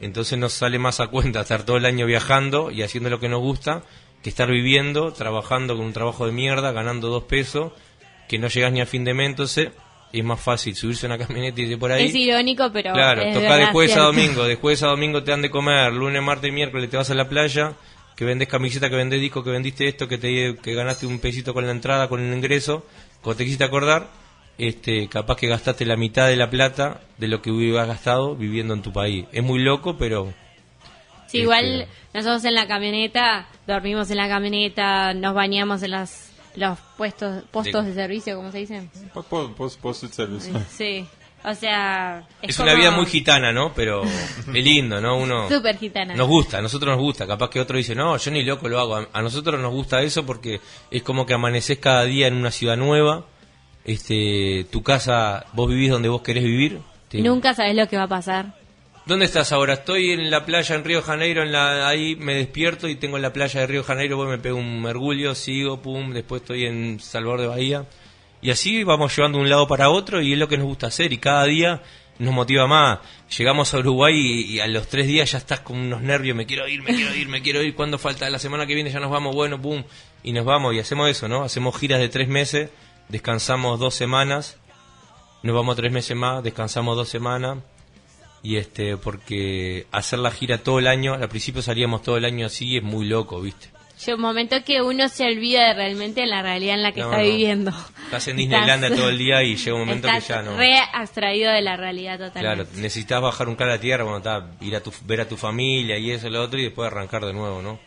[SPEAKER 5] Entonces nos sale más a cuenta estar todo el año viajando y haciendo lo que nos gusta que estar viviendo, trabajando con un trabajo de mierda, ganando dos pesos, que no llegas ni a fin de mes, entonces es más fácil subirse a una camioneta y irse por ahí.
[SPEAKER 6] Es irónico, pero.
[SPEAKER 5] Claro,
[SPEAKER 6] es
[SPEAKER 5] toca
[SPEAKER 6] verdad,
[SPEAKER 5] de jueves a domingo, de jueves a domingo te dan de comer, lunes, martes y miércoles te vas a la playa, que vendes camiseta, que vendes disco, que vendiste esto, que te que ganaste un pesito con la entrada, con el ingreso, cuando te quisiste acordar, este, capaz que gastaste la mitad de la plata de lo que hubieras gastado viviendo en tu país. Es muy loco, pero
[SPEAKER 6] Sí, igual
[SPEAKER 5] Este-
[SPEAKER 6] nosotros en la camioneta, dormimos en la camioneta, nos bañamos en los, los puestos, postos de servicio, ¿cómo se dice?
[SPEAKER 3] Po- po- pos- Post de servicio.
[SPEAKER 6] Sí. O sea.
[SPEAKER 5] es,
[SPEAKER 6] como
[SPEAKER 5] una vida muy gitana, ¿no? Pero es lindo, ¿no? Uno
[SPEAKER 6] Súper gitana.
[SPEAKER 5] Nos gusta, a nosotros nos gusta. Capaz que otro dice, no, yo ni loco lo hago. A- nosotros nos gusta eso porque es como que amaneces cada día en una ciudad nueva. Este, tu casa, vos vivís donde vos querés vivir. Te-
[SPEAKER 6] Nunca sabes lo que va a pasar.
[SPEAKER 5] ¿Dónde estás ahora? Estoy en la playa en Río Janeiro, en la, ahí me despierto y tengo en la playa de Río Janeiro, voy me pego un mergullo, sigo, pum, después estoy en Salvador de Bahía. Y así vamos llevando de un lado para otro y es lo que nos gusta hacer y cada día nos motiva más. Llegamos a Uruguay y, a los tres días ya estás con unos nervios, me quiero ir, me quiero ir, me quiero ir, ¿cuándo falta? La semana que viene ya nos vamos, bueno, pum, y nos vamos y hacemos eso, ¿no? Hacemos giras de tres meses, descansamos dos semanas, nos vamos tres meses más, descansamos dos semanas y este porque hacer la gira todo el año al principio salíamos todo el año así es muy loco viste
[SPEAKER 6] Llega un momento que uno se olvida de realmente la realidad en la que
[SPEAKER 5] No,
[SPEAKER 6] está
[SPEAKER 5] no.
[SPEAKER 6] viviendo.
[SPEAKER 5] estás en Disneylandia todo el día y llega un momento que
[SPEAKER 6] Estás
[SPEAKER 5] ya no
[SPEAKER 6] re abstraído de la realidad
[SPEAKER 5] claro
[SPEAKER 6] totalmente.
[SPEAKER 5] necesitas bajar un cara a tierra cuando estás ir a tu, ver a tu familia y eso y lo otro y después arrancar de nuevo no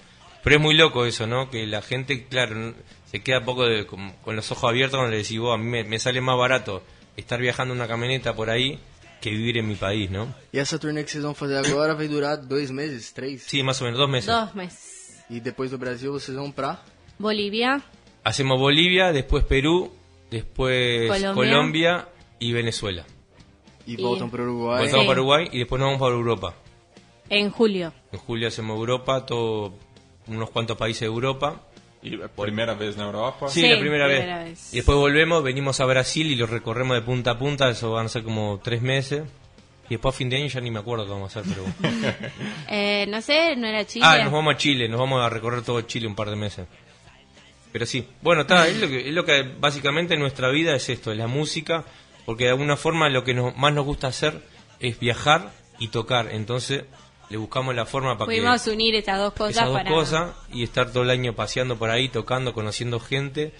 [SPEAKER 5] pero es muy loco eso no que la gente claro se queda poco de- con, con los ojos abiertos cuando le decís vos a mí me, me sale más barato estar viajando en una camioneta por ahí que vivir en mi país no
[SPEAKER 4] E essa turnê que vocês vão fazer agora vai durar dois meses, três?
[SPEAKER 5] sí más o menos dos meses
[SPEAKER 6] Dos meses.
[SPEAKER 4] E depois do Brasil vocês vão pra...
[SPEAKER 6] Bolivia,
[SPEAKER 5] Hacemos Bolivia, después Perú, después
[SPEAKER 6] Colombia.
[SPEAKER 5] Colombia, y Venezuela.
[SPEAKER 4] E
[SPEAKER 6] E-
[SPEAKER 4] voltam pro Uruguai.
[SPEAKER 5] Voltamos
[SPEAKER 6] Sí.
[SPEAKER 5] para Uruguay y después nos vamos para Europa.
[SPEAKER 6] en julio.
[SPEAKER 5] En julio hacemos Europa, todo, unos cuantos países de Europa.
[SPEAKER 3] Y la primera vez en Europa.
[SPEAKER 5] Sí,
[SPEAKER 6] Sí,
[SPEAKER 5] la primera,
[SPEAKER 6] primera
[SPEAKER 5] vez.
[SPEAKER 6] vez.
[SPEAKER 5] Y después volvemos, venimos a Brasil y lo recorremos de punta a punta, eso van a ser como tres meses. Y después a fin de año ya ni me acuerdo qué vamos a hacer, pero...
[SPEAKER 6] Eh, no sé, no era Chile.
[SPEAKER 5] ah, nos vamos a Chile, nos vamos a recorrer todo Chile un par de meses. Pero sí, bueno, está, es lo que, es lo que básicamente nuestra vida es esto, es la música, porque de alguna forma lo que nos, más nos gusta hacer es viajar y tocar, entonces le buscamos la forma para que
[SPEAKER 6] Pudimos unir estas dos cosas
[SPEAKER 5] esas dos
[SPEAKER 6] para...
[SPEAKER 5] cosas y estar todo el año paseando por ahí, tocando, conociendo gente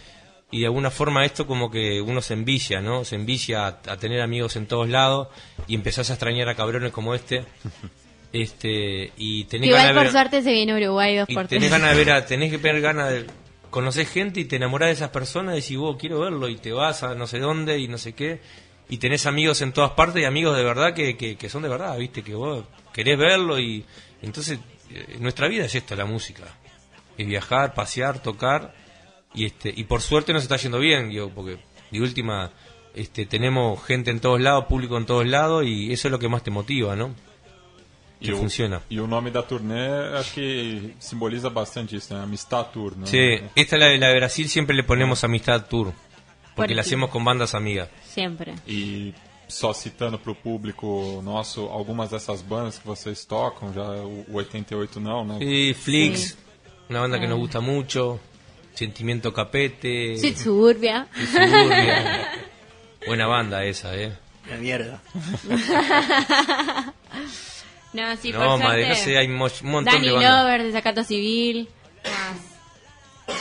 [SPEAKER 5] y de alguna forma esto como que uno se envicia, ¿no? Se envicia a, a tener amigos en todos lados y empezás a extrañar a cabrones como este. Este, y tenés
[SPEAKER 6] Igual
[SPEAKER 5] ganas de
[SPEAKER 6] por
[SPEAKER 5] ver-
[SPEAKER 6] suerte se viene a Uruguay dos
[SPEAKER 5] y
[SPEAKER 6] por
[SPEAKER 5] tenés
[SPEAKER 6] tres.
[SPEAKER 5] ganas de ver, a- tenés que tener ganas de conocer gente y te enamorás de esas personas y decís, vos quiero verlo y te vas a no sé dónde y no sé qué. Y tenés amigos en todas partes y amigos de verdad que, que, que son de verdad, viste, que vos querés verlo y entonces eh, nuestra vida es esto, la música. Es viajar, pasear, tocar y este y por suerte nos está yendo bien, digo, porque de última este tenemos gente en todos lados, público en todos lados y eso es lo que más te motiva, ¿no? que
[SPEAKER 3] o,
[SPEAKER 5] funciona.
[SPEAKER 3] E o nome da turnê acho que simboliza bastante isso, né? Amistad Tour, né?
[SPEAKER 5] Sí, esta la de la de Brasil siempre le ponemos Amistad Tour, porque
[SPEAKER 6] ¿Por
[SPEAKER 5] la hacemos con bandas amigas.
[SPEAKER 6] Siempre.
[SPEAKER 3] E só citando para o público nosso algumas dessas bandas que vocês tocam, já o, o 88 não, né?
[SPEAKER 5] Sí, Flix,
[SPEAKER 6] Sí.
[SPEAKER 5] una banda que nos gusta mucho, Sentimiento Capete,
[SPEAKER 6] Sweet Suburbia.
[SPEAKER 5] Buena banda esa, eh.
[SPEAKER 4] La mierda.
[SPEAKER 6] No, sí,
[SPEAKER 5] no,
[SPEAKER 6] por
[SPEAKER 5] madre, no
[SPEAKER 6] suerte,
[SPEAKER 5] sé, hay un montón
[SPEAKER 6] Danny
[SPEAKER 5] de bandas.
[SPEAKER 6] Lover, Desacato Civil. Más.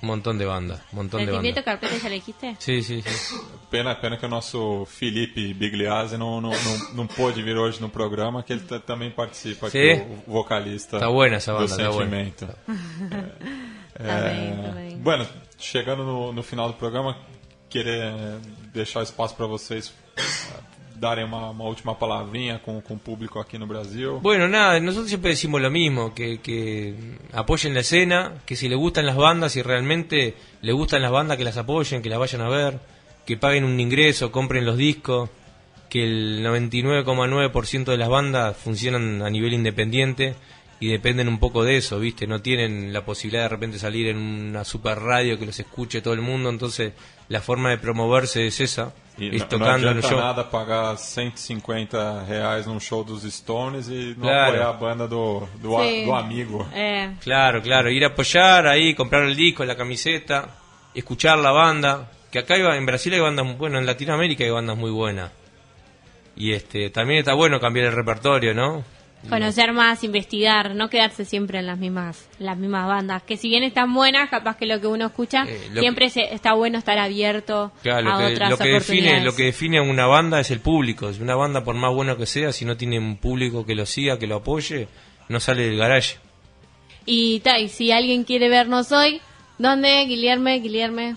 [SPEAKER 5] Un montón de bandas, un montón de
[SPEAKER 6] ¿Sentimiento
[SPEAKER 5] bandas.
[SPEAKER 6] Carpeta ya le dijiste?
[SPEAKER 5] Sí, sí, sí.
[SPEAKER 3] Pena, pena que o nosso Felipe Bigliazzi não, não, não, não pôde vir hoje no programa, que ele ta- também participa
[SPEAKER 5] Sim?
[SPEAKER 3] aqui, o vocalista
[SPEAKER 5] Tá buena essa
[SPEAKER 3] do
[SPEAKER 5] banda, tá buena.
[SPEAKER 3] Sentimento.
[SPEAKER 6] Tá
[SPEAKER 3] Bueno, chegando no, no final do programa, querer deixar espaço para vocês eh, darem uma, uma última palavrinha com, com o público aqui no Brasil.
[SPEAKER 5] Bueno, nada, nosotros siempre decimos lo mismo, que, que apoyen la escena, que si les gustan las bandas, si realmente les gustan las bandas, que las apoyen, que las vayan a ver, que paguen un ingreso, compren los discos, que el 99,9% de las bandas funcionan a nivel independiente y dependen un poco de eso, ¿viste? No tienen la posibilidad de repente salir en una super radio que los escuche todo el mundo, entonces la forma de promoverse es esa,
[SPEAKER 3] E
[SPEAKER 5] es
[SPEAKER 3] não
[SPEAKER 5] tocando en un show.
[SPEAKER 3] nada pagar 150 reais num show dos Stones e não
[SPEAKER 5] Claro.
[SPEAKER 3] apoiar a banda do, do, a-
[SPEAKER 6] Sí.
[SPEAKER 3] do amigo.
[SPEAKER 6] Eh,
[SPEAKER 5] Claro, claro, ir a apoyar ahí, comprar el disco, la camiseta, escuchar la banda, que acá hay- en Brasil hay bandas, muy- bueno, en Latinoamérica hay bandas muy buenas. Y este, también está bueno cambiar el repertorio, ¿no?
[SPEAKER 6] Conocer más, investigar, no quedarse siempre en las mismas, las mismas bandas. Que si bien están buenas, capaz que lo que uno escucha,
[SPEAKER 5] Eh,
[SPEAKER 6] siempre se- está bueno estar abierto
[SPEAKER 5] Claro,
[SPEAKER 6] a
[SPEAKER 5] lo que,
[SPEAKER 6] otras
[SPEAKER 5] lo que define,
[SPEAKER 6] oportunidades.
[SPEAKER 5] lo que define a una banda es el público. Si una banda por más buena que sea, si no tiene un público que lo siga, que lo apoye, no sale del garage.
[SPEAKER 6] Y, ta, y si alguien quiere vernos hoy, ¿dónde? Guilherme, Guilherme.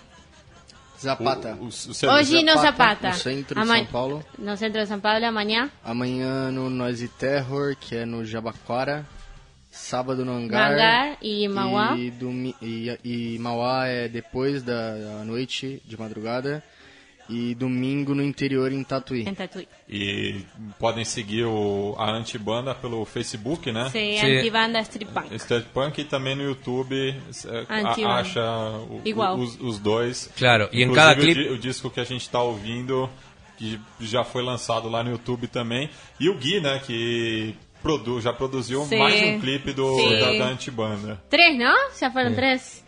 [SPEAKER 4] Zapata.
[SPEAKER 3] O, o, o seu-
[SPEAKER 6] Hoje no
[SPEAKER 4] Zapata,
[SPEAKER 6] Zapata.
[SPEAKER 4] no centro de
[SPEAKER 6] Ama-
[SPEAKER 4] São Paulo.
[SPEAKER 6] No centro de São Paulo, amanhã.
[SPEAKER 4] Amanhã no Noise Terror, que é no Jabaquara. Sábado no Hangar.
[SPEAKER 6] Hangar e Mauá.
[SPEAKER 4] E, domi- e, e Mauá é depois da noite, de madrugada. E domingo no interior em Tatuí.
[SPEAKER 6] En Tatuí.
[SPEAKER 3] E podem seguir o, a Antibanda pelo Facebook, né?
[SPEAKER 6] Sí,
[SPEAKER 5] Sí.
[SPEAKER 6] Antibanda Street Punk.
[SPEAKER 3] Street Punk e também no YouTube é, a- acha o-
[SPEAKER 6] Igual.
[SPEAKER 3] os, os dois.
[SPEAKER 5] Claro, e em cada
[SPEAKER 3] o
[SPEAKER 5] clipe-
[SPEAKER 3] di- O, disco que a gente está ouvindo, que já foi lançado lá no YouTube também. E o Gui, né, que produ já produziu
[SPEAKER 6] Sim.
[SPEAKER 3] mais um clipe do,
[SPEAKER 6] Sim.
[SPEAKER 3] da, da Antibanda.
[SPEAKER 6] Tres, ¿no? Ya fueron tres.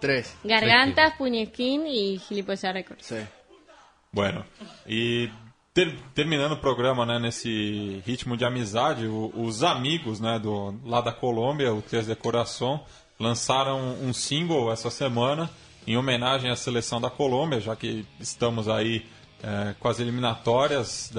[SPEAKER 4] Três.
[SPEAKER 6] Gargantas, Puñequín y Gilipollas Records.
[SPEAKER 4] Aí.
[SPEAKER 3] Bueno, e ter- terminando o programa, né, nesse ritmo de amizade, o- os amigos, né, do lá da Colômbia, o Três de Coração, lançaram um single essa semana em homenagem à seleção da Colômbia, já que estamos aí é, com as eliminatórias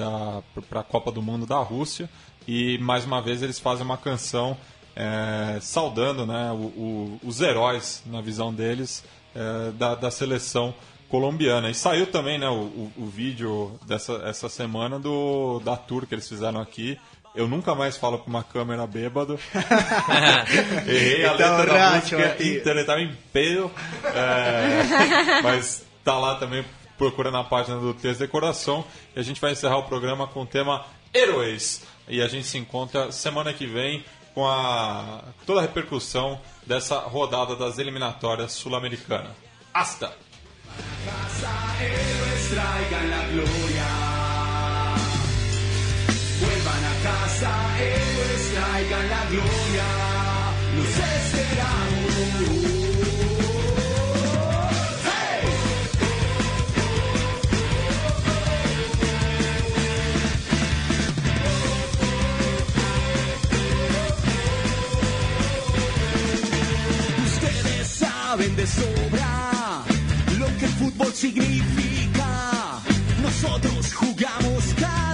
[SPEAKER 3] para a Copa do Mundo da Rússia. E mais uma vez eles fazem uma canção é, saudando, né, o- o- os heróis na visão deles é, da, da seleção colombiana. E saiu também né, o, o- o vídeo dessa essa semana do, da tour que eles fizeram aqui. Eu nunca mais falo com uma câmera bêbado. Errei a
[SPEAKER 4] tá
[SPEAKER 3] letra da música, então tava em pedo. É, mas tá lá também procurando a página do Texto de Coração. E a gente vai encerrar o programa com o tema Heróis. E a gente se encontra semana que vem com a, toda a repercussão dessa rodada das eliminatórias sul-americanas. Hasta!
[SPEAKER 7] Traigan la gloria. Vuelvan a casa, héroes, traigan la gloria. Los esperamos. Ustedes saben de sobra significa. Nosotros jugamos cada